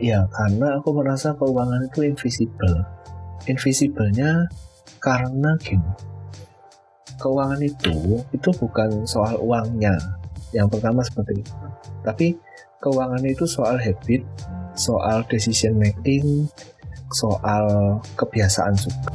ya karena aku merasa keuangan itu invisible. Invisible-nya karena gini. Keuangan itu itu bukan soal uangnya. Yang pertama seperti itu. Tapi keuangan itu soal habit, soal decision making, soal kebiasaan juga.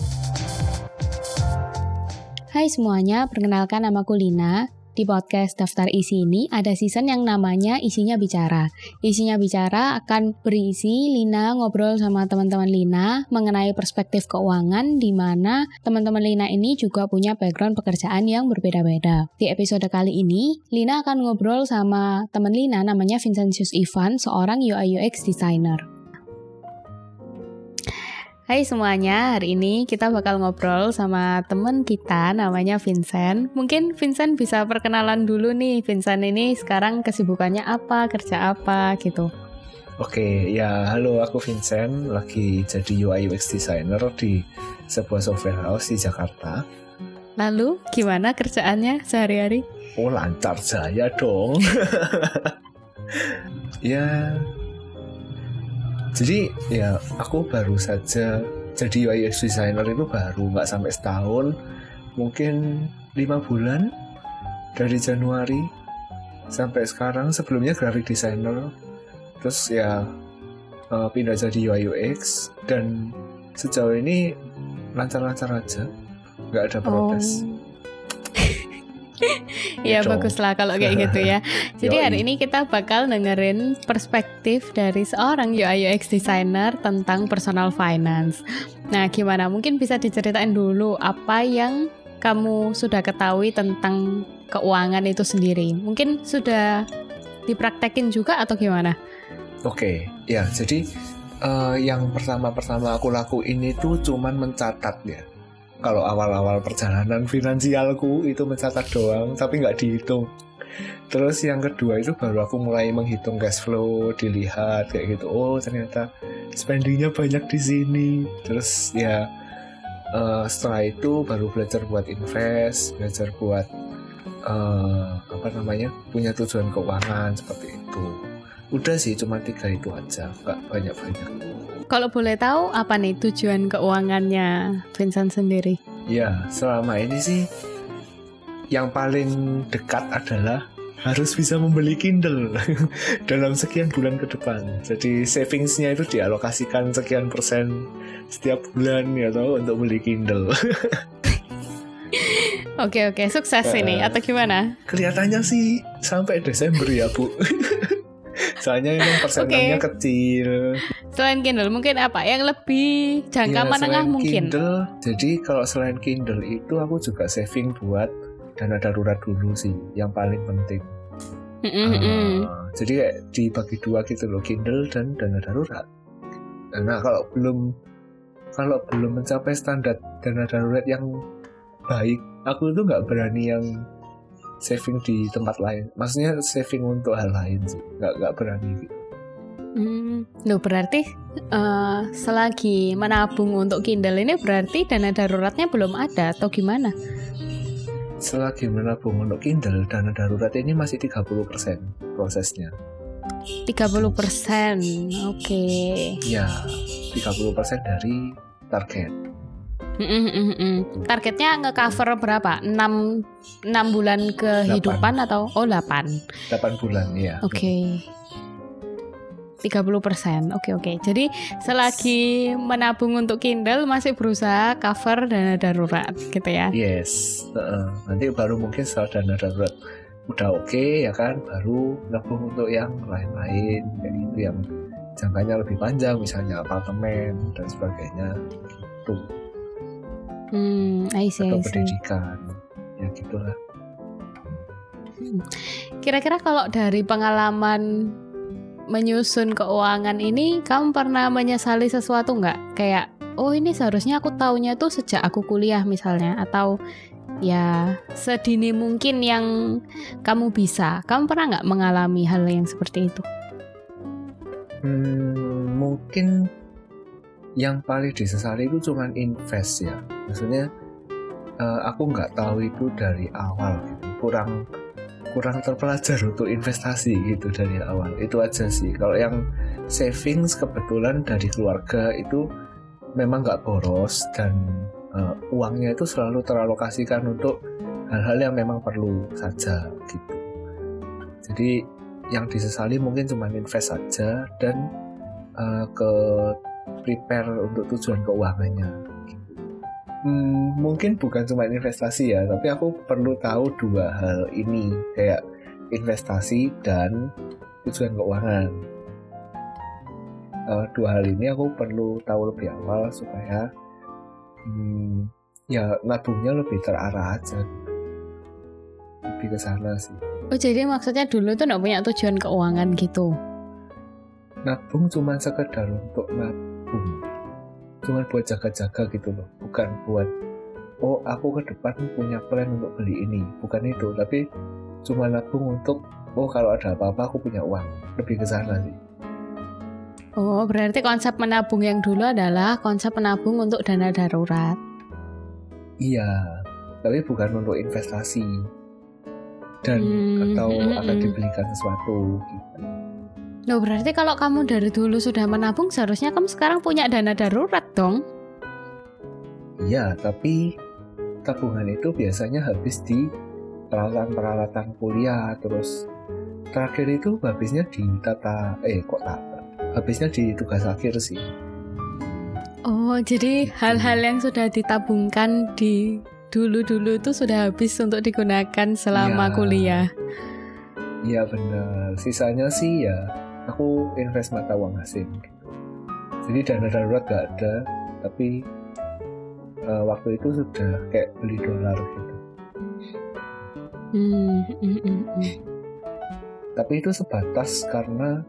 Hai semuanya, perkenalkan namaku Lina. Di podcast Daftar Isi ini ada season yang namanya Isinya Bicara. Isinya Bicara akan berisi Lina ngobrol sama teman-teman Lina mengenai perspektif keuangan di mana teman-teman Lina ini juga punya background pekerjaan yang berbeda-beda. Di episode kali ini, Lina akan ngobrol sama teman Lina namanya Vincentius Ivan, seorang UI UX designer. Hai semuanya, hari ini kita bakal ngobrol sama temen kita namanya Vincent. Mungkin Vincent bisa perkenalan dulu nih, Vincent ini sekarang kesibukannya apa, kerja apa gitu. Oke, ya halo aku Vincent, lagi jadi UI UX designer di sebuah software house di Jakarta. Lalu gimana kerjaannya sehari-hari? Oh lancar jaya dong. ya jadi ya aku baru saja jadi UI UX designer itu baru nggak sampai setahun mungkin lima bulan dari Januari sampai sekarang. Sebelumnya graphic designer terus ya uh, pindah jadi UI UX dan sejauh ini lancar-lancar aja nggak ada protes. Oh ya baguslah kalau kayak gitu ya. Jadi hari ini kita bakal dengerin perspektif dari seorang UI UX designer tentang personal finance. Nah, gimana? Mungkin bisa diceritain dulu apa yang kamu sudah ketahui tentang keuangan itu sendiri. Mungkin sudah dipraktekin juga atau gimana? Oke, ya. Jadi uh, yang pertama-pertama aku lakuin itu cuman mencatat ya kalau awal-awal perjalanan finansialku itu mencatat doang tapi nggak dihitung. Terus yang kedua itu baru aku mulai menghitung cash flow dilihat kayak gitu. Oh ternyata spendingnya banyak di sini. Terus ya uh, setelah itu baru belajar buat invest belajar buat uh, apa namanya punya tujuan keuangan seperti itu. Udah sih cuma tiga itu aja nggak banyak banyak kalau boleh tahu apa nih tujuan keuangannya Vincent sendiri? Ya, selama ini sih yang paling dekat adalah harus bisa membeli Kindle dalam sekian bulan ke depan. Jadi savingsnya itu dialokasikan sekian persen setiap bulan ya tau untuk beli Kindle. Oke oke sukses uh, ini atau gimana? Kelihatannya sih sampai Desember ya bu. Soalnya emang persenannya okay. kecil. Selain Kindle mungkin apa? Yang lebih jangka ya, menengah mungkin. Kindle. Jadi kalau selain Kindle itu aku juga saving buat dana darurat dulu sih, yang paling penting. Mm -hmm. uh, jadi kayak dibagi dua gitu loh, Kindle dan dana darurat. Nah kalau belum kalau belum mencapai standar dana darurat yang baik, aku itu nggak berani yang saving di tempat lain. Maksudnya saving untuk hal lain sih, nggak nggak berani gitu. Hmm, loh berarti uh, selagi menabung untuk Kindle ini berarti dana daruratnya belum ada atau gimana? Selagi menabung untuk Kindle, dana darurat ini masih 30% prosesnya. 30%, oke. Okay. Ya, 30% dari target. Mm -mm, mm Targetnya nge-cover berapa? 6 6 bulan kehidupan 8. atau oh 8. 8 bulan ya. Oke. Okay. 30 persen, oke oke. Jadi selagi menabung untuk Kindle masih berusaha cover dana darurat, gitu ya? Yes, uh, nanti baru mungkin setelah dana darurat udah oke okay, ya kan, baru nabung untuk yang lain-lain kayak gitu yang jangkanya lebih panjang, misalnya apartemen dan sebagainya, gitu. Hmm, I see, atau pendidikan, ya gitulah. Hmm. Kira-kira kalau dari pengalaman menyusun keuangan ini, kamu pernah menyesali sesuatu nggak? Kayak, oh ini seharusnya aku taunya tuh sejak aku kuliah misalnya, atau ya sedini mungkin yang kamu bisa. Kamu pernah nggak mengalami hal yang seperti itu? Hmm, mungkin yang paling disesali itu cuma invest ya maksudnya uh, aku nggak tahu itu dari awal gitu kurang kurang terpelajar untuk investasi gitu dari awal. Itu aja sih. Kalau yang savings kebetulan dari keluarga itu memang nggak boros dan uh, uangnya itu selalu teralokasikan untuk hal-hal yang memang perlu saja gitu. Jadi yang disesali mungkin cuma invest saja dan uh, ke prepare untuk tujuan keuangannya hmm, mungkin bukan cuma investasi ya, tapi aku perlu tahu dua hal ini kayak investasi dan tujuan keuangan. Uh, dua hal ini aku perlu tahu lebih awal supaya hmm, ya nabungnya lebih terarah aja. Lebih ke sana sih. Oh jadi maksudnya dulu tuh nggak punya tujuan keuangan gitu? Nabung cuma sekedar untuk nabung cuma buat jaga-jaga gitu loh bukan buat oh aku ke depan punya plan untuk beli ini bukan itu tapi cuma nabung untuk oh kalau ada apa-apa aku punya uang lebih ke sana sih. Oh berarti konsep menabung yang dulu adalah konsep menabung untuk dana darurat? Iya tapi bukan untuk investasi. Dan hmm, atau hmm, akan hmm. dibelikan sesuatu gitu Loh berarti kalau kamu dari dulu sudah menabung seharusnya kamu sekarang punya dana darurat dong? Iya, tapi tabungan itu biasanya habis di peralatan-peralatan kuliah terus terakhir itu habisnya di tata eh kok tata habisnya di tugas akhir sih. Oh jadi hal-hal yang sudah ditabungkan di dulu-dulu itu sudah habis untuk digunakan selama ya, kuliah? Iya benar. Sisanya sih ya aku invest mata uang asing gitu. jadi dana darurat gak ada tapi uh, waktu itu sudah kayak beli dolar gitu. Hmm, hmm, hmm, tapi itu sebatas karena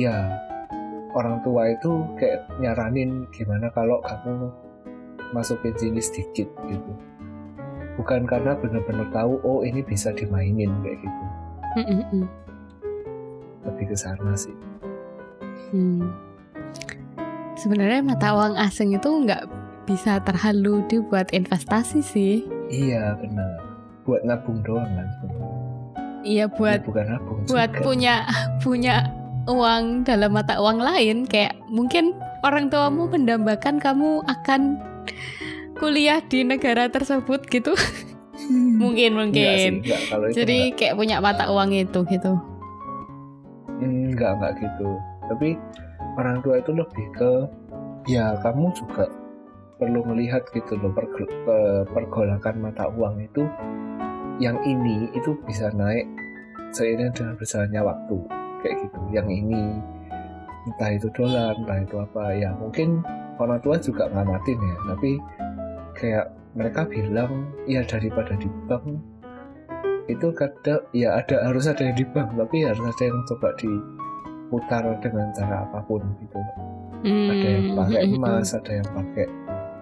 ya orang tua itu kayak nyaranin gimana kalau kamu masukin sini sedikit gitu. Bukan karena benar-benar tahu oh ini bisa dimainin kayak gitu lebih ke sana sih. Hmm. Sebenarnya mata uang asing itu nggak bisa terhalu dibuat investasi sih. Iya benar. Buat nabung doang kan Iya buat ya, bukan nabung buat juga. punya punya uang dalam mata uang lain kayak mungkin orang tuamu mendambakan kamu akan kuliah di negara tersebut gitu. mungkin mungkin. Enggak sih, enggak, Jadi enggak. kayak punya mata uang itu gitu nggak nggak gitu. Tapi orang tua itu lebih ke ya kamu juga perlu melihat gitu loh per, pergolakan mata uang itu yang ini itu bisa naik seiring dengan berjalannya waktu kayak gitu. Yang ini entah itu dolar entah itu apa ya mungkin orang tua juga ngamatin ya. Tapi kayak mereka bilang ya daripada di bank itu kadang ya ada harus ada yang di bank tapi harus ada yang coba di putar dengan cara apa pun gitu hmm. ada yang pakai hmm, hmm, emas ada yang pakai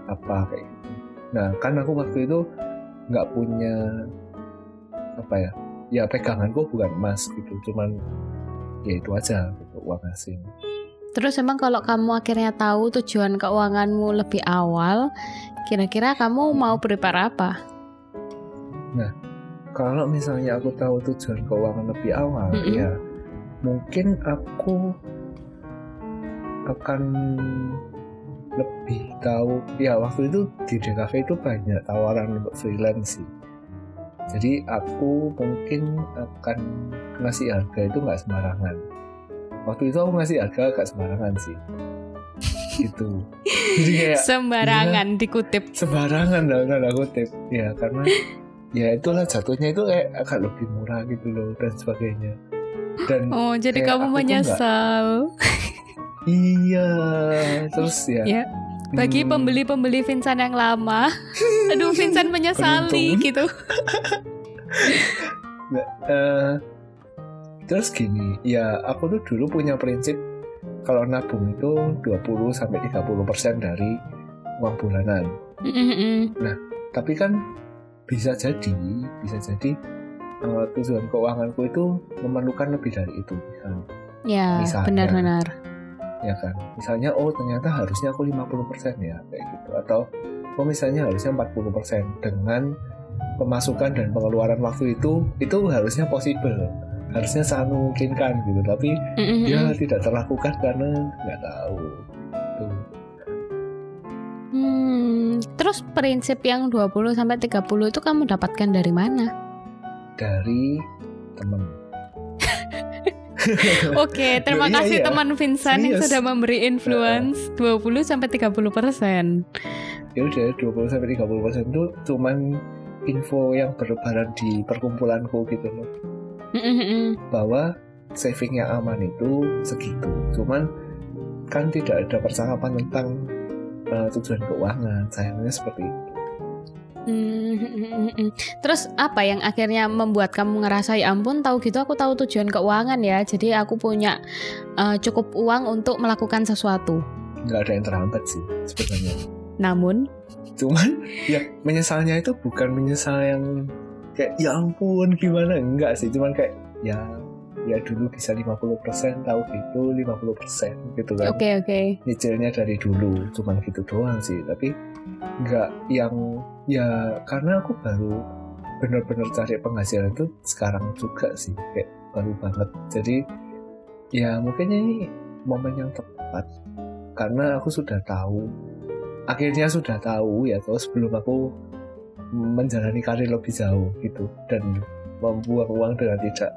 apa kayak gitu nah kan aku waktu itu nggak punya apa ya ya peganganku bukan emas gitu cuman ya itu aja gitu uang asing Terus emang kalau kamu akhirnya tahu tujuan keuanganmu lebih awal, kira-kira kamu mau prepare apa? Nah, kalau misalnya aku tahu tujuan keuangan lebih awal, mm -hmm. ya mungkin aku akan lebih tahu. Ya waktu itu di DKV itu banyak tawaran untuk freelance sih. Jadi aku mungkin akan ngasih harga itu nggak sembarangan. Waktu itu aku ngasih harga agak sembarangan sih. Itu jadi kayak sembarangan ya, dikutip. Sembarangan dong kalau kutip. Ya karena ya itulah jatuhnya itu kayak agak lebih murah gitu loh dan sebagainya dan oh jadi kamu menyesal iya terus ya, ya. bagi hmm. pembeli-pembeli Vincent yang lama aduh Vincent menyesali gitu nah, uh, terus gini ya aku tuh dulu punya prinsip kalau nabung itu 20 sampai 30 persen dari uang bulanan. Mm -hmm. Nah, tapi kan bisa jadi, bisa jadi uh, tujuan keuanganku itu memerlukan lebih dari itu misalnya. Ya, benar-benar. Ya kan. Misalnya oh ternyata harusnya aku 50% ya kayak gitu atau oh misalnya harusnya 40% dengan pemasukan dan pengeluaran waktu itu itu harusnya possible harusnya sangat memungkinkan gitu tapi Mm-mm. ya tidak terlakukan karena nggak tahu Tuh. Hmm, terus prinsip yang 20 sampai 30 itu kamu dapatkan dari mana? Dari temen Oke, terima Iya, kasih iya. teman Vincent yang Serius. sudah memberi influence 20 sampai 30 persen. ya udah 20 sampai 30 persen itu cuman info yang berlebaran di perkumpulanku gitu loh bahwa saving yang aman itu segitu cuman kan tidak ada percakapan tentang uh, tujuan keuangan sayangnya seperti itu Hmm, Terus apa yang akhirnya membuat kamu ngerasa ya ampun tahu gitu aku tahu tujuan keuangan ya jadi aku punya eh, cukup uang untuk melakukan sesuatu. nggak ada yang terhambat sih sebenarnya. Namun? Cuman ya menyesalnya itu bukan menyesal yang kayak ya ampun gimana? Enggak sih cuman kayak ya ya dulu bisa 50% tahu gitu 50% gitu kan. Oke oke. nyicilnya dari dulu cuman gitu doang sih tapi nggak yang ya karena aku baru bener-bener cari penghasilan itu sekarang juga sih kayak baru banget. Jadi ya mungkin ini momen yang tepat. Karena aku sudah tahu akhirnya sudah tahu ya terus sebelum aku menjalani karir lebih jauh gitu dan membuang uang dengan tidak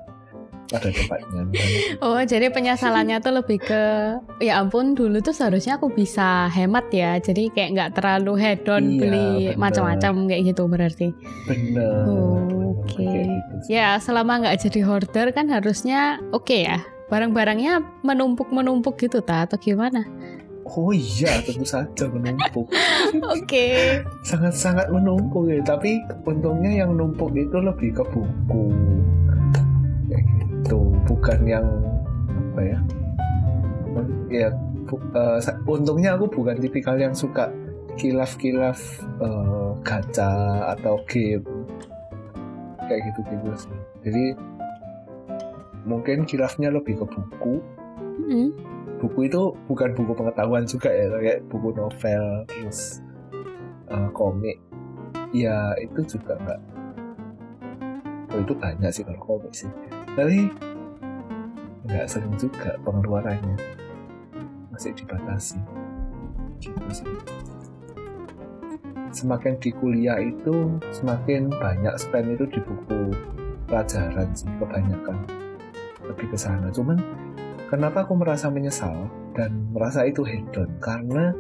pada tempatnya Oh jadi penyesalannya tuh lebih ke ya ampun dulu tuh seharusnya aku bisa hemat ya jadi kayak nggak terlalu hedon Iya, beli macam-macam kayak gitu berarti. bener, Oh, oke. kayak gitu. Ya selama nggak jadi hoarder kan harusnya oke ya barang-barangnya menumpuk-menumpuk gitu ta atau gimana? Oh iya, tentu saja menumpuk. Oke. Sangat-sangat menumpuk ya. Tapi untungnya yang numpuk itu lebih ke buku. Gitu. Bukan yang apa ya? Ya, bu- sa- untungnya aku bukan tipikal yang suka kilaf-kilaf eh, gacha atau game kayak gitu-gitu sih. Jadi mungkin kilafnya lebih ke buku Mm. buku itu bukan buku pengetahuan juga ya kayak buku novel terus uh, komik ya itu juga nggak oh itu banyak sih kalau komik sih tapi nggak sering juga pengeluarannya. Masih dibatasi. Gitu sih. Semakin di kuliah itu semakin banyak spend itu di buku pelajaran sih kebanyakan. Lebih ke sana. Cuman Kenapa aku merasa menyesal dan merasa itu hedon? Karena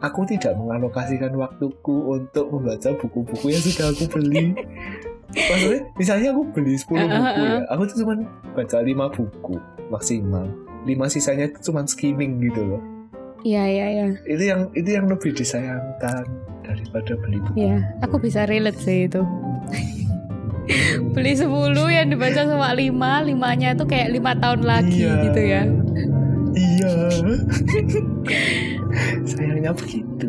aku tidak mengalokasikan waktuku untuk membaca buku-buku yang sudah aku beli. Maksudnya, misalnya aku beli 10 buku ya, aku tuh cuma baca 5 buku maksimal. 5 sisanya itu cuma skimming gitu loh. Iya iya iya. Itu yang itu yang lebih disayangkan daripada beli buku. Iya, aku bisa relate sih itu. Beli 10 yang dibaca sama 5, 5-nya itu kayak 5 tahun lagi Iya. gitu ya. Iya. Sayangnya begitu.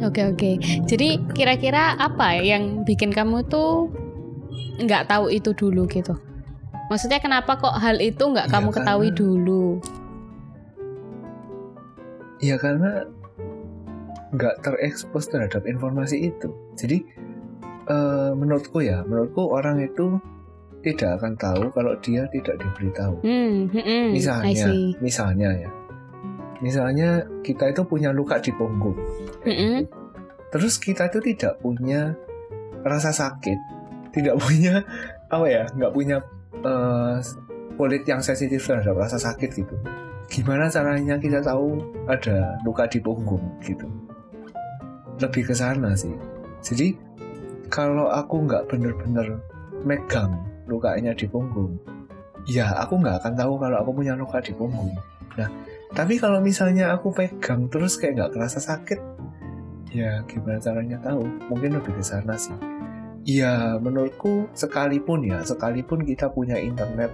Oke oke. Jadi kira-kira apa yang bikin kamu tuh nggak tahu itu dulu gitu? Maksudnya kenapa kok hal itu nggak Ya, kamu ketahui karena- dulu? Ya karena nggak terekspos terhadap informasi itu. Jadi eh, menurutku ya, menurutku orang itu tidak akan tahu kalau dia tidak diberitahu. Hmm, hmm, hmm, Misalnya, misalnya ya, misalnya kita itu punya luka di punggung. Mm-mm. Terus kita itu tidak punya rasa sakit, tidak punya apa ya, nggak punya eh, kulit yang sensitif terhadap rasa sakit gitu. Gimana caranya kita tahu ada luka di punggung gitu? Lebih ke sana sih. Jadi kalau aku nggak bener-bener megang lukanya di punggung, ya aku nggak akan tahu kalau aku punya luka di punggung. Nah, tapi kalau misalnya aku pegang terus kayak nggak kerasa sakit, ya gimana caranya tahu? Mungkin lebih ke sana sih. Ya menurutku sekalipun ya, sekalipun kita punya internet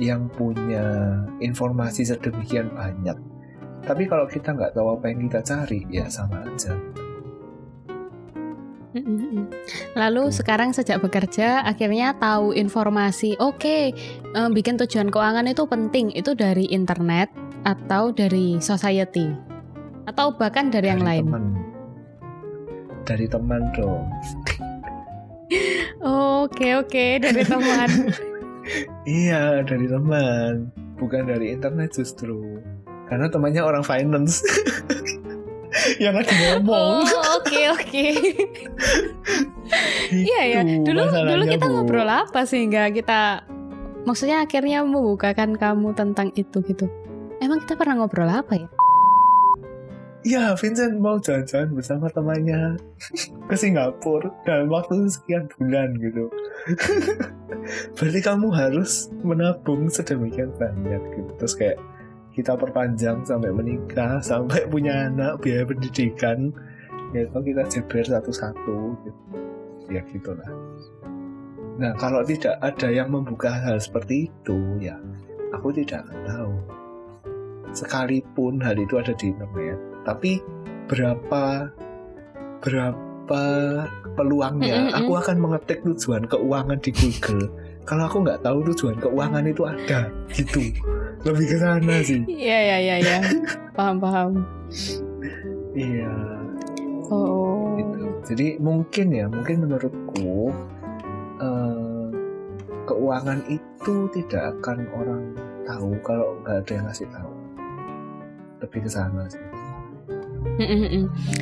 yang punya informasi sedemikian banyak, tapi kalau kita nggak tahu apa yang kita cari, ya sama aja. Lalu sekarang sejak bekerja akhirnya tahu informasi. Oke, eh, bikin tujuan keuangan itu penting. Itu dari internet atau dari society atau bahkan dari, yang lain. teman. Dari teman dong. Oke oke dari teman. iya dari teman, bukan dari internet justru. Karena temannya orang finance. yang lagi ngomong. Oh oke oke. Iya ya. Dulu dulu kita Bu. ngobrol apa sehingga kita maksudnya akhirnya membukakan kamu tentang itu gitu. Emang kita pernah ngobrol apa ya? Ya, Vincent mau jalan-jalan bersama temannya ke Singapura dalam waktu sekian bulan gitu. Berarti kamu harus menabung sedemikian banyak gitu. Terus kayak kita perpanjang sampai menikah, sampai punya anak, biaya pendidikan. Ya itu kita jeber satu-satu gitu. Ya gitulah. Nah, kalau tidak ada yang membuka hal seperti itu, ya aku tidak akan tahu. Sekalipun hal itu ada di internet, tapi berapa berapa peluangnya Mm-mm-mm. aku akan mengetik tujuan keuangan di Google kalau aku nggak tahu tujuan keuangan itu ada gitu lebih ke sana sih Iya iya iya iya. paham paham. iya Oh. gitu jadi mungkin ya mungkin menurutku eh, keuangan itu tidak akan orang tahu kalau nggak ada yang ngasih tahu lebih ke sana sih.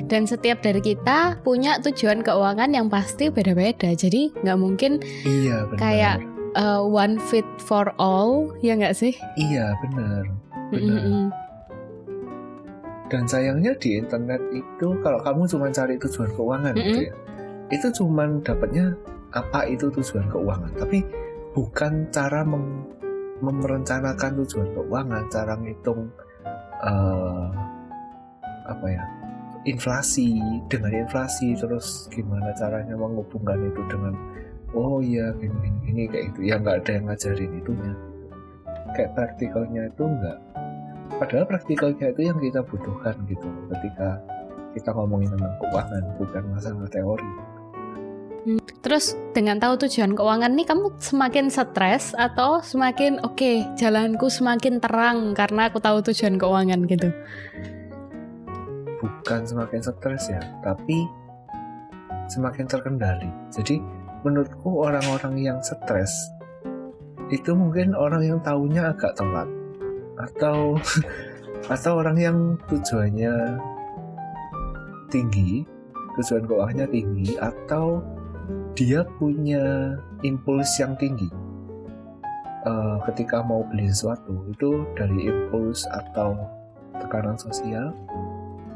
Dan setiap dari kita punya tujuan keuangan yang pasti beda-beda. Jadi nggak mungkin iya benar Kayak, uh, one fit for all, ya nggak sih? iya benar. Dan sayangnya di internet itu kalau kamu cuma cari tujuan keuangan gitu ya, itu cuma dapatnya apa itu tujuan keuangan, tapi bukan cara mem- memerencanakan tujuan keuangan, cara ngitung eh, apa ya inflasi dengan inflasi terus gimana caranya menghubungkan itu dengan oh iya gini gini, gini kayak itu ya nggak ada yang ngajarin itunya. Kayak praktikalnya itu nggak padahal praktikalnya itu yang kita butuhkan gitu ketika kita ngomongin tentang keuangan bukan masalah teori Terus dengan tahu tujuan keuangan nih kamu semakin stres atau semakin oke jalanku semakin terang karena aku tahu tujuan keuangan gitu. bukan semakin stres ya tapi semakin terkendali jadi menurutku orang-orang yang stres itu mungkin orang yang tahunya agak telat atau atau orang yang tujuannya tinggi tujuan keuangannya tinggi atau dia punya impuls yang tinggi Eh, ketika mau beli sesuatu itu dari impuls atau tekanan sosial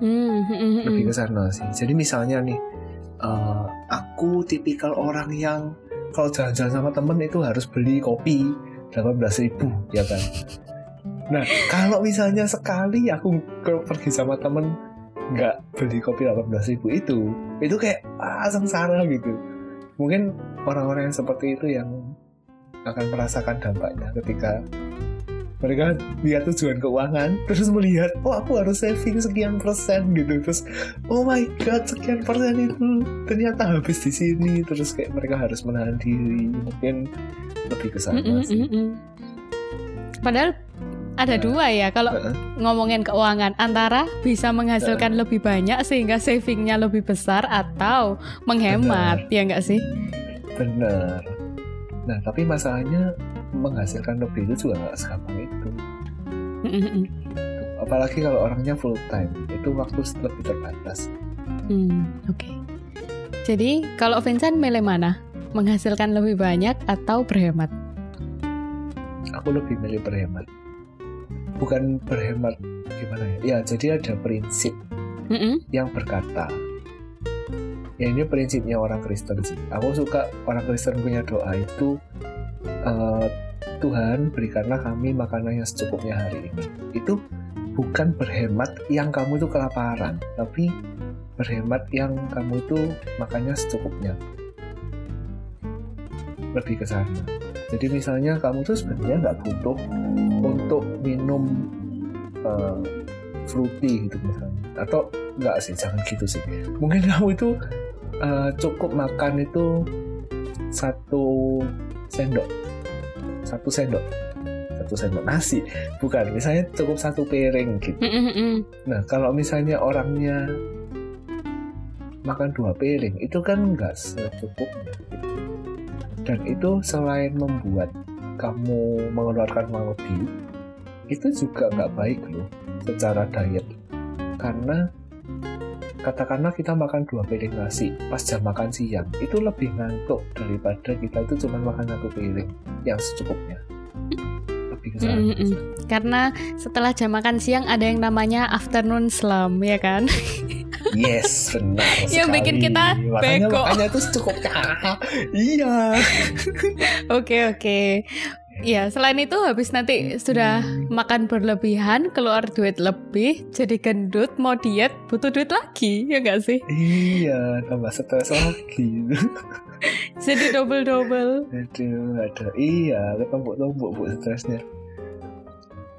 Hmm, hmm, hmm, lebih ke sana sih. Jadi misalnya nih, eh, aku tipikal orang yang kalau jalan-jalan sama temen itu harus beli kopi 18.000 ribu, ya kan? Nah, kalau misalnya sekali aku pergi sama temen nggak beli kopi 18.000 ribu itu, itu kayak ah sengsara gitu. Mungkin orang-orang yang seperti itu yang akan merasakan dampaknya ketika mereka lihat tujuan keuangan terus melihat oh aku harus saving sekian persen gitu. Terus oh my god sekian persen itu ternyata habis di sini. Terus kayak mereka harus menahan diri mungkin lebih ke sana Mm, mm, sih. mm, mm. Padahal ada Nah. dua ya kalau ngomongin keuangan antara bisa menghasilkan lebih banyak sehingga savingnya lebih besar atau menghemat ya nggak sih? bener nah tapi masalahnya menghasilkan lebih itu juga nggak segampang itu Mm, mm, mm. apalagi kalau orangnya full time itu waktu lebih terbatas Hmm, Oke. Jadi kalau Vincent milih mana? Menghasilkan lebih banyak atau berhemat? aku lebih milih berhemat bukan berhemat gimana ya? Ya jadi ada prinsip Mm-mm. yang berkata. Ya ini prinsipnya orang Kristen sih. Aku suka orang Kristen punya doa itu eh, Tuhan berikanlah kami makanan yang secukupnya hari ini. Itu bukan berhemat yang kamu itu kelaparan tapi berhemat yang kamu itu makannya secukupnya. Lebih ke sana jadi misalnya kamu tuh sebenarnya nggak butuh untuk minum eh, fruity gitu misalnya. Atau nggak sih jangan gitu sih. Mungkin kamu itu eh, cukup makan itu satu sendok. Satu sendok. Satu sendok nasi. Bukan misalnya cukup satu piring gitu. Nah kalau misalnya orangnya makan dua piring itu kan nggak secukupnya dan itu selain membuat kamu mengeluarkan lebih itu juga nggak baik loh secara diet karena katakanlah kita makan dua piring nasi pas jam makan siang itu lebih ngantuk daripada kita itu cuma makan satu piring yang secukupnya. Mm, mm, mm. Karena setelah jam makan siang ada yang namanya afternoon slump, ya kan? yes benar Yang bikin kita makanya bego. makanya itu secukupnya iya Oke, oke. Iya, selain itu habis nanti sudah makan berlebihan, keluar duit lebih, jadi gendut, mau diet, butuh duit lagi, ya nggak sih? iya tambah stres lagi Jadi double-double. Aduh, ada iya, ketumbuk-tumbuk bu stresnya.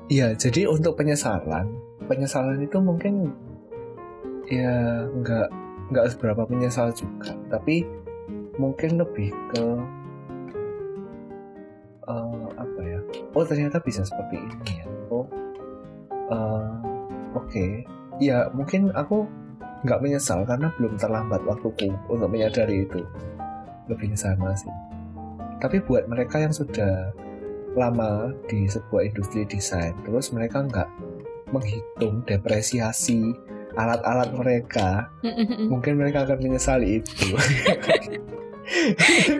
Iya, jadi untuk penyesalan, penyesalan itu mungkin ya nggak nggak seberapa menyesal juga, tapi mungkin lebih ke eh, apa ya? Oh ternyata bisa seperti ini ya. Oh, eh, oke. Ya mungkin aku nggak menyesal karena belum terlambat waktuku untuk menyadari itu lebih ke sana sih. Tapi buat mereka yang sudah lama di sebuah industri desain, terus mereka nggak menghitung depresiasi alat-alat mereka, mungkin mereka akan menyesali itu.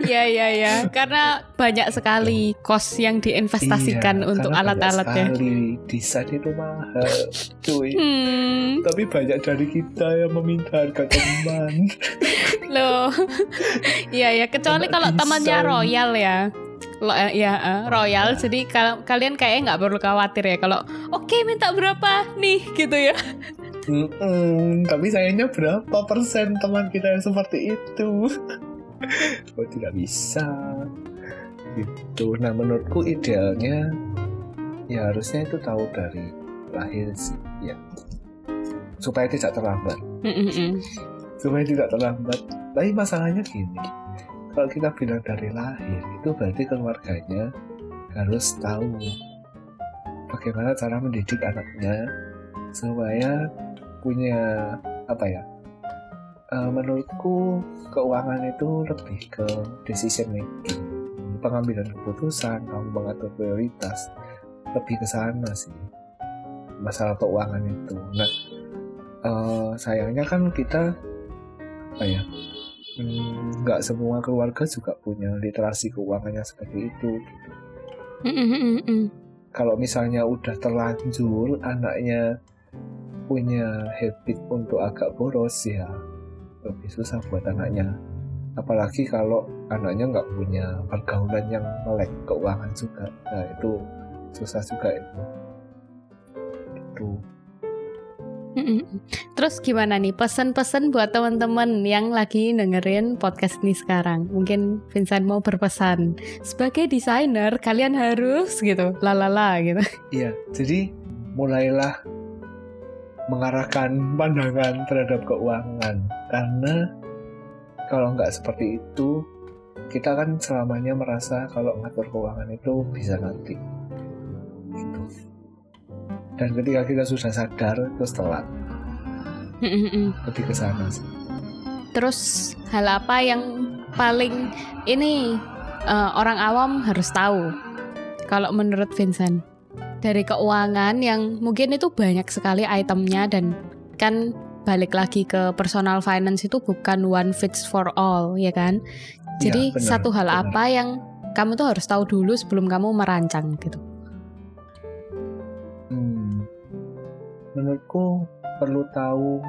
Iya, iya, iya. Karena banyak sekali cost yang diinvestasikan Iya, untuk alat-alatnya. sekali desain itu mahal, cuy. Hmm, Tapi banyak dari kita yang meminta harga teman. loh. Iya, ya. Kecuali kalau temannya royal ya. Lo, ya, eh, royal. Jadi kal- kalian kayaknya nggak perlu khawatir ya. Kalau oke minta berapa nih gitu ya. Mm-mm, tapi sayangnya berapa persen teman kita yang seperti itu? oh tidak bisa. Gitu. Nah menurutku idealnya ya harusnya itu tahu dari lahir sih, ya. Supaya tidak terlambat. Supaya tidak terlambat. Tapi masalahnya gini, kalau kita bilang dari lahir itu berarti keluarganya harus tahu bagaimana cara mendidik anaknya supaya punya apa ya eh, menurutku keuangan itu lebih ke decision making. Pengambilan keputusan kamu mengatur prioritas lebih ke sana sih masalah keuangan itu. Nah eh, sayangnya kan kita apa ya hmm, nggak semua keluarga juga punya literasi keuangannya seperti itu gitu. Kalau misalnya udah terlanjur anaknya punya habit untuk agak boros ya lebih susah buat anaknya apalagi kalau anaknya nggak punya pergaulan yang melek keuangan juga nah itu susah juga itu itu. Terus gimana nih pesan-pesan buat teman-teman yang lagi dengerin podcast ini sekarang? Mungkin Vincent mau berpesan sebagai desainer kalian harus gitu, lalala gitu. Iya, jadi mulailah mengarahkan pandangan terhadap keuangan. Karena kalau nggak seperti itu kita kan selamanya merasa kalau ngatur keuangan itu bisa nanti gitu. dan ketika kita sudah sadar terus telat. Lebih ke sana. Sih Terus hal apa yang paling ini eh, orang awam harus tahu? Kalau menurut Vincent dari keuangan yang mungkin itu banyak sekali itemnya dan kan balik lagi ke personal finance itu bukan one fits for all ya kan jadi Iya, benar, satu hal benar. apa yang kamu tuh harus tahu dulu sebelum kamu merancang gitu Hmm, menurutku perlu tahu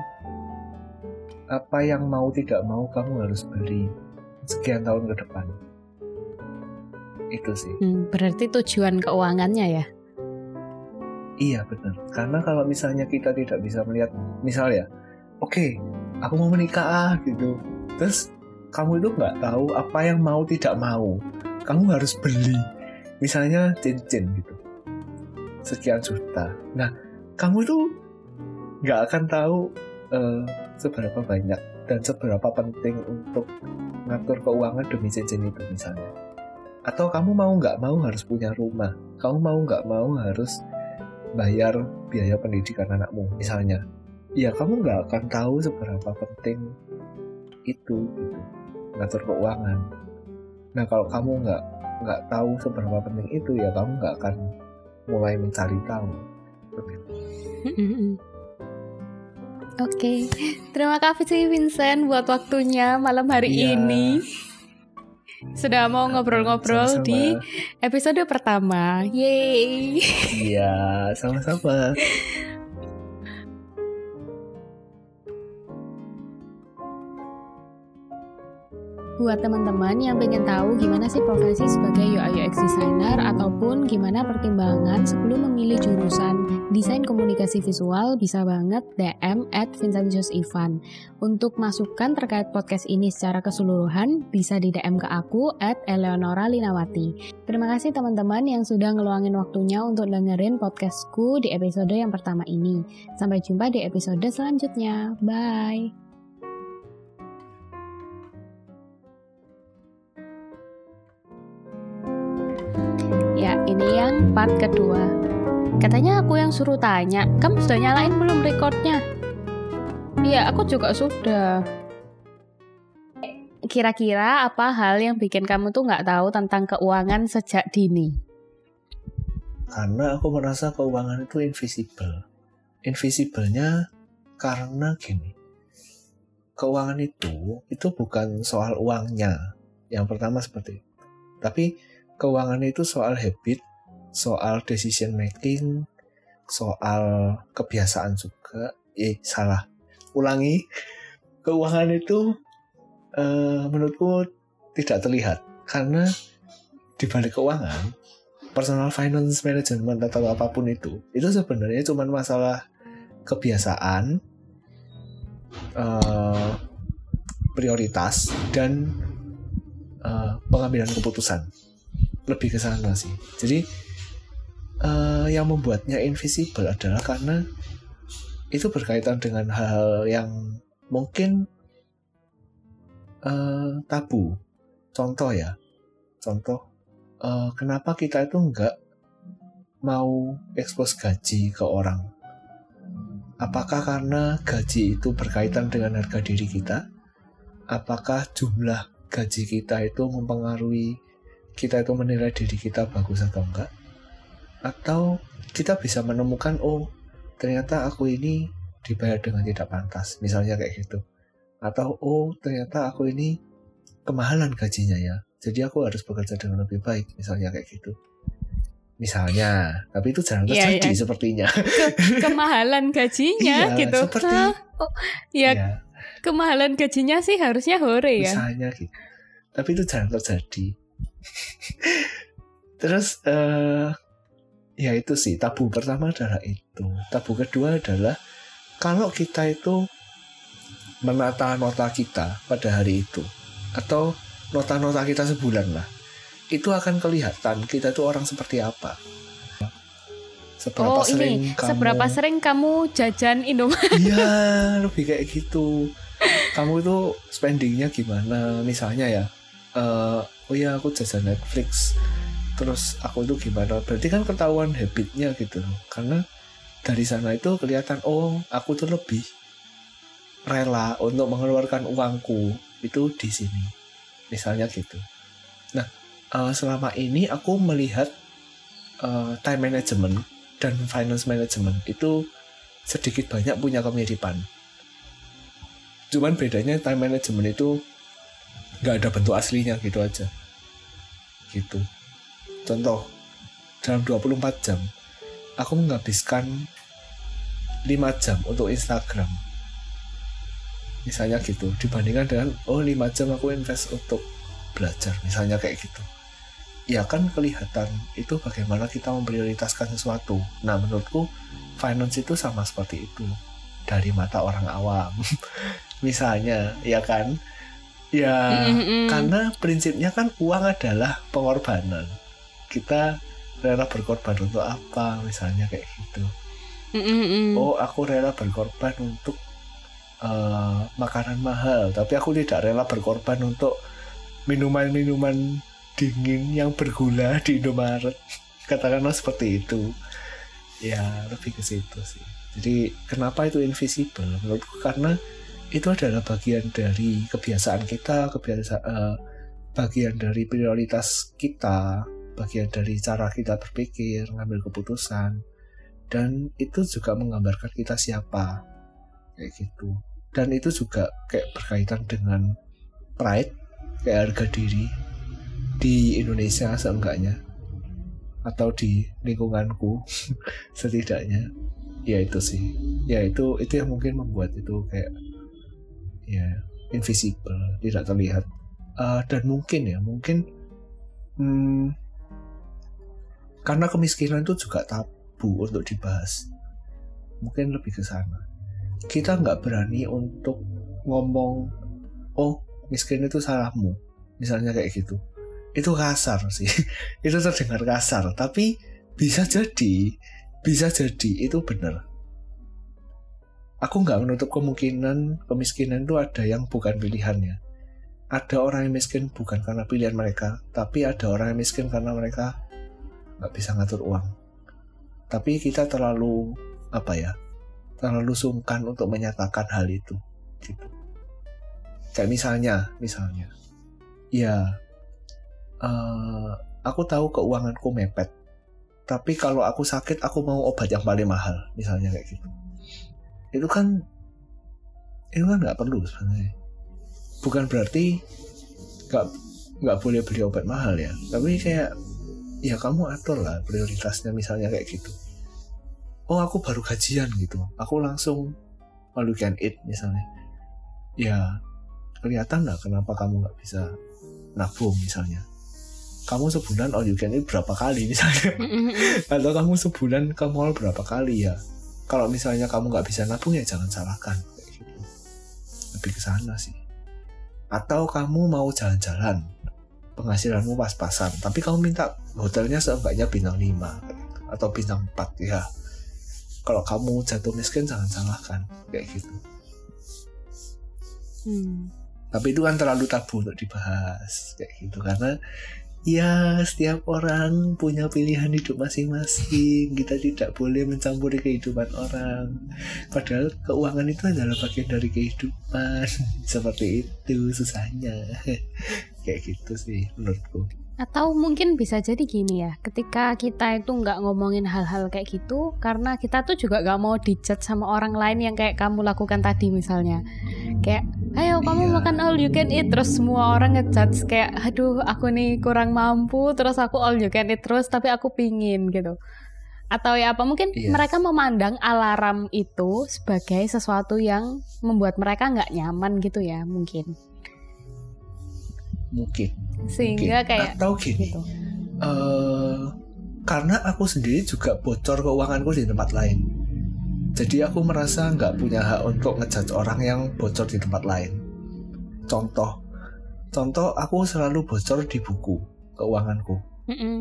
apa yang mau tidak mau kamu harus beli sekian tahun ke depan. Itu sih. Hmm, berarti tujuan keuangannya ya Iya benar. Karena kalau misalnya kita tidak bisa melihat, misal ya, oke, aku mau menikah ah, gitu. Terus kamu itu nggak tahu apa yang mau tidak mau. Kamu harus beli. Misalnya cincin gitu, sekian juta. Nah, kamu itu nggak akan tahu eh, seberapa banyak dan seberapa penting untuk ngatur keuangan demi cincin itu misalnya. Atau kamu mau nggak mau harus punya rumah. Kamu mau nggak mau harus bayar biaya pendidikan anakmu misalnya. Ya kamu nggak akan tahu seberapa penting itu gitu. Ngatur keuangan. Nah kalau kamu nggak nggak tahu seberapa penting itu ya kamu nggak akan mulai mencari tahu. Oke, terima kasih Vincent buat waktunya malam hari Iya. ini. Sudah mau ngobrol-ngobrol di episode pertama. Yeay. iya sama-sama Buat teman-teman yang pengen tahu gimana sih profesi sebagai UI UX designer ataupun gimana pertimbangan sebelum memilih jurusan desain komunikasi visual bisa banget DM at Vincentius Ivan. Untuk masukan terkait podcast ini secara keseluruhan bisa di DM ke aku at Eleonora Linawati. Terima kasih teman-teman yang sudah ngeluangin waktunya untuk dengerin podcastku di episode yang pertama ini. Sampai jumpa di episode selanjutnya. Bye. Ya, ini yang part kedua. Katanya aku yang suruh tanya, kamu sudah nyalain belum recordnya? Iya, aku juga sudah. Kira-kira apa hal yang bikin kamu tuh nggak tahu tentang keuangan sejak dini? karena aku merasa keuangan itu invisible invisible-nya karena gini keuangan itu itu bukan soal uangnya yang pertama seperti itu tapi keuangan itu soal habit soal decision making soal kebiasaan juga. Eh salah. Ulangi. Keuangan itu eh, menurutku tidak terlihat. Karena di balik keuangan personal finance management atau apa pun itu itu sebenarnya cuma masalah kebiasaan eh, prioritas dan eh, pengambilan keputusan lebih ke sana sih jadi eh, yang membuatnya invisible adalah karena itu berkaitan dengan hal-hal yang mungkin eh, tabu contoh ya contoh eh, kenapa kita itu nggak mau ekspos gaji ke orang? Apakah karena gaji itu berkaitan dengan harga diri kita? Apakah jumlah gaji kita itu mempengaruhi kita itu menilai diri kita bagus atau enggak? Atau kita bisa menemukan, oh ternyata aku ini dibayar dengan tidak pantas, misalnya kayak gitu. Atau oh ternyata aku ini kemahalan gajinya ya, jadi aku harus bekerja dengan lebih baik misalnya kayak gitu misalnya tapi itu jarang Iya, terjadi iya. sepertinya Ke- kemahalan gajinya Iya, gitu. seperti- Hah? Oh, ya, ya kemahalan gajinya sih harusnya hore ya. misalnya gitu tapi itu jarang terjadi terus eh ya itu sih tabu pertama adalah itu tabu kedua adalah kalau kita itu menata nota kita pada hari itu atau nota-nota kita sebulan lah itu akan kelihatan kita itu orang seperti apa seberapa oh sering ini, kamu seberapa sering kamu jajan Indomie? Iya, lebih kayak gitu. Kamu itu spendingnya gimana? Misalnya ya, eh oh ya aku jajan Netflix, terus aku itu gimana? Berarti kan ketahuan habitnya gitu. Karena dari sana itu kelihatan, oh aku tuh lebih rela untuk mengeluarkan uangku itu di sini. Misalnya gitu. Nah, eh, selama ini aku melihat eh, time management dan finance management itu sedikit banyak punya kemiripan. Cuman bedanya time management itu nggak ada bentuk aslinya gitu aja. Gitu. Contoh, dalam 24 jam, aku menghabiskan 5 jam untuk Instagram. Misalnya gitu, dibandingkan dengan, oh 5 jam aku invest untuk belajar, misalnya kayak gitu. Ya kan kelihatan itu bagaimana kita memprioritaskan sesuatu. Nah menurutku finance itu sama seperti itu dari mata orang awam misalnya ya kan ya Mm-mm. karena prinsipnya kan uang adalah pengorbanan. Kita rela berkorban untuk apa misalnya kayak gitu. Mm-mm. oh aku rela berkorban untuk eh, makanan mahal tapi aku tidak rela berkorban untuk minuman-minuman dingin yang bergula di Indomaret. Katakanlah seperti itu. Ya lebih ke situ sih. Jadi kenapa itu invisible? Menurutku karena itu adalah bagian dari kebiasaan kita kebiasaan uh, bagian dari prioritas kita bagian dari cara kita berpikir ngambil keputusan dan itu juga menggambarkan kita siapa. Kayak gitu. Dan itu juga kayak berkaitan dengan pride kayak harga diri di Indonesia seenggaknya atau di lingkunganku setidaknya. Ya itu sih. Ya itu itu yang mungkin membuat itu kayak ya invisible tidak terlihat. Uh, dan mungkin ya mungkin hmm, karena kemiskinan itu juga tabu untuk dibahas. Mungkin lebih ke sana. Kita nggak berani untuk ngomong oh miskin itu salahmu misalnya kayak gitu. Itu kasar sih. Itu terdengar kasar tapi bisa jadi bisa jadi itu benar aku nggak menutup kemungkinan kemiskinan itu ada yang bukan pilihannya. Ada orang yang miskin bukan karena pilihan mereka tapi ada orang yang miskin karena mereka nggak bisa ngatur uang. Tapi kita terlalu apa ya terlalu sungkan untuk menyatakan hal itu gitu. Kayak misalnya misalnya. Ya uh, aku tahu keuanganku mepet tapi kalau aku sakit aku mau obat yang paling mahal misalnya kayak gitu itu kan itu kan nggak perlu sebenarnya. Bukan berarti nggak nggak boleh beli obat mahal ya. Tapi kayak ya kamu atur lah prioritasnya misalnya kayak gitu. Oh aku baru gajian gitu. Aku langsung all you can eat misalnya. Ya kelihatan lah kenapa kamu nggak bisa nabung misalnya. Kamu sebulan all you can eat berapa kali misalnya? Atau kamu sebulan ke mall berapa kali ya kalau misalnya kamu nggak bisa nabung ya jangan salahkan. Lebih ke sana sih. Atau kamu mau jalan-jalan penghasilanmu pas-pasan tapi kamu minta hotelnya seenggaknya bintang 5 atau bintang 4 ya. Kalau kamu jatuh miskin jangan salahkan kayak gitu. Hmm. tapi itu kan terlalu tabu untuk dibahas kayak gitu. Karena ya setiap orang punya pilihan hidup masing-masing. Kita tidak boleh mencampuri kehidupan orang. Padahal keuangan itu adalah bagian dari kehidupan. Seperti itu susahnya. Kayak gitu sih menurutku atau mungkin bisa jadi gini ya, ketika kita itu nggak ngomongin hal-hal kayak gitu, karena kita tuh juga nggak mau dijat sama orang lain yang kayak kamu lakukan tadi misalnya. Kayak, ayo kamu iya. makan all you can eat, terus semua orang ngejudge kayak, aduh aku nih kurang mampu, terus aku all you can eat terus, tapi aku pingin gitu. Atau ya apa, mungkin iya. mereka memandang alarm itu sebagai sesuatu yang membuat mereka nggak nyaman gitu ya, mungkin mungkin sehingga mungkin. kayak atau gini gitu. uh, karena aku sendiri juga bocor keuanganku di tempat lain jadi aku merasa nggak punya hak untuk ngejudge orang yang bocor di tempat lain contoh contoh aku selalu bocor di buku keuanganku mm -mm.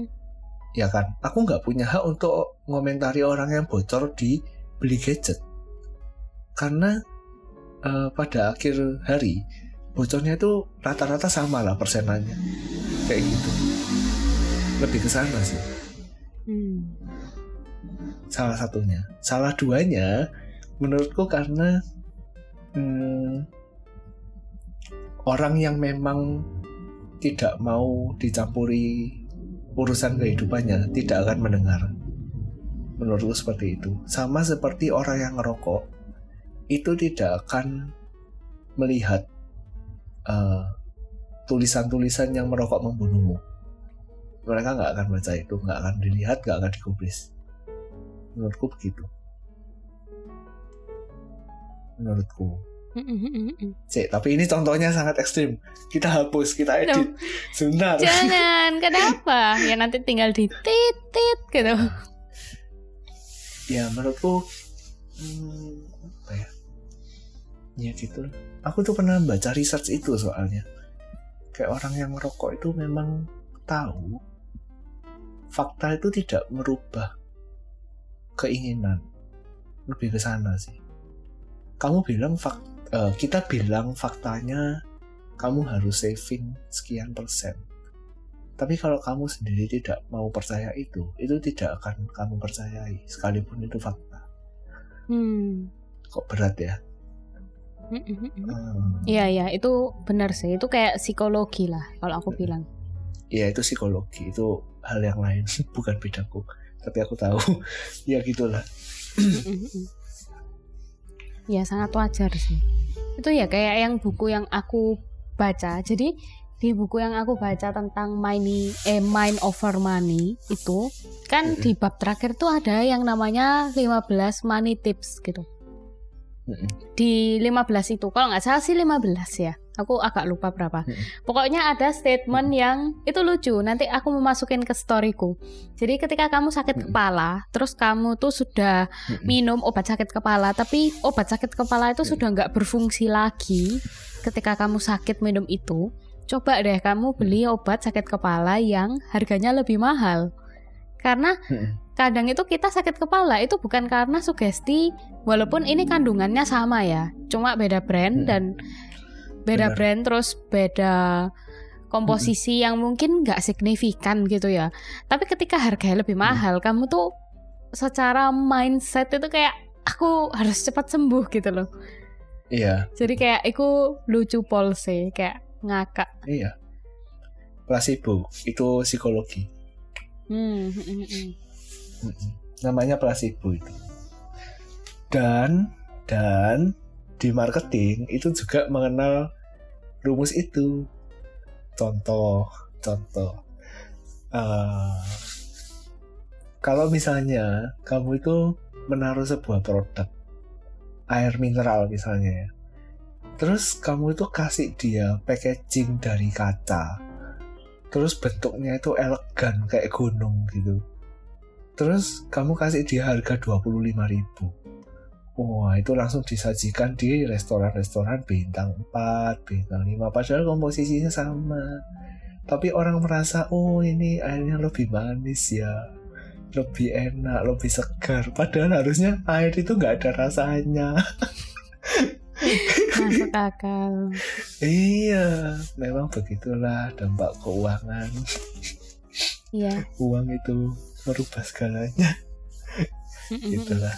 ya kan aku nggak punya hak untuk ngomentari orang yang bocor di beli gadget karena uh, pada akhir hari bocornya itu rata-rata sama lah persenannya. Kayak gitu. Lebih ke sana sih. Hmm. salah satunya. Salah duanya menurutku karena hmm, orang yang memang tidak mau dicampuri urusan kehidupannya tidak akan mendengar. Menurutku seperti itu. Sama seperti orang yang ngerokok itu tidak akan melihat eh, tulisan-tulisan yang merokok membunuhmu. Mereka nggak akan baca itu, nggak akan dilihat, nggak akan dikubris. Menurutku begitu. Menurutku. Cek, tapi ini contohnya sangat ekstrim. Kita hapus, kita edit. No. Sebentar. Jangan, kenapa? Ya nanti tinggal di titit gitu. Ya menurutku hmm, ya? Gitu aku tuh pernah baca research itu soalnya. Kayak orang yang merokok itu memang tahu fakta itu tidak merubah keinginan. Lebih ke sana sih. Kamu bilang fak uh, kita bilang faktanya kamu harus saving sekian persen. Tapi kalau kamu sendiri tidak mau percaya itu itu tidak akan kamu percayai sekalipun itu fakta. Hmm. kok berat ya Hmm. Iya iya itu benar sih. Itu kayak psikologi lah kalau aku bilang. Iya itu psikologi. Itu hal yang lain. Bukan bedaku tapi aku tahu. Ya gitulah. Ya sangat wajar sih. Itu ya kayak yang buku yang aku baca. Jadi di buku yang aku baca tentang money eh mind over money itu kan di bab terakhir tuh ada yang namanya 15 money tips gitu Di 15 itu. Kalau nggak salah sih 15 ya. Aku agak lupa berapa. Pokoknya ada statement yang itu lucu nanti aku mau masukin ke storyku. Jadi ketika kamu sakit kepala terus kamu tuh sudah minum obat sakit kepala tapi obat sakit kepala itu sudah nggak berfungsi lagi ketika kamu sakit minum itu coba deh kamu beli obat sakit kepala yang harganya lebih mahal. Karena. Kadang itu kita sakit kepala itu bukan karena sugesti walaupun ini kandungannya sama ya. Cuma beda brand Hmm. dan beda Benar. brand terus beda komposisi yang mungkin nggak signifikan gitu ya. Tapi ketika harganya lebih mahal kamu tuh secara mindset itu kayak aku harus cepat sembuh gitu loh. Iya. Jadi kayak aku lucu polse kayak ngakak. Iya. Placebo itu psikologi. Hmm, namanya placebo itu. Dan dan di marketing itu juga mengenal rumus itu. Contoh contoh. Eh, kalau misalnya kamu itu menaruh sebuah produk air mineral misalnya ya terus kamu itu kasih dia packaging dari kaca terus bentuknya itu elegan kayak gunung gitu terus kamu kasih dia harga 25.000 Wah itu langsung disajikan di restoran-restoran bintang 4, bintang 5 Padahal komposisinya sama. Tapi orang merasa oh ini airnya lebih manis ya Lebih enak, lebih segar. Padahal harusnya air itu nggak ada rasanya. Masuk akal. Iya, memang begitulah dampak keuangan. Iya. Uang itu merubah segalanya Hmm, hmm. Gitulah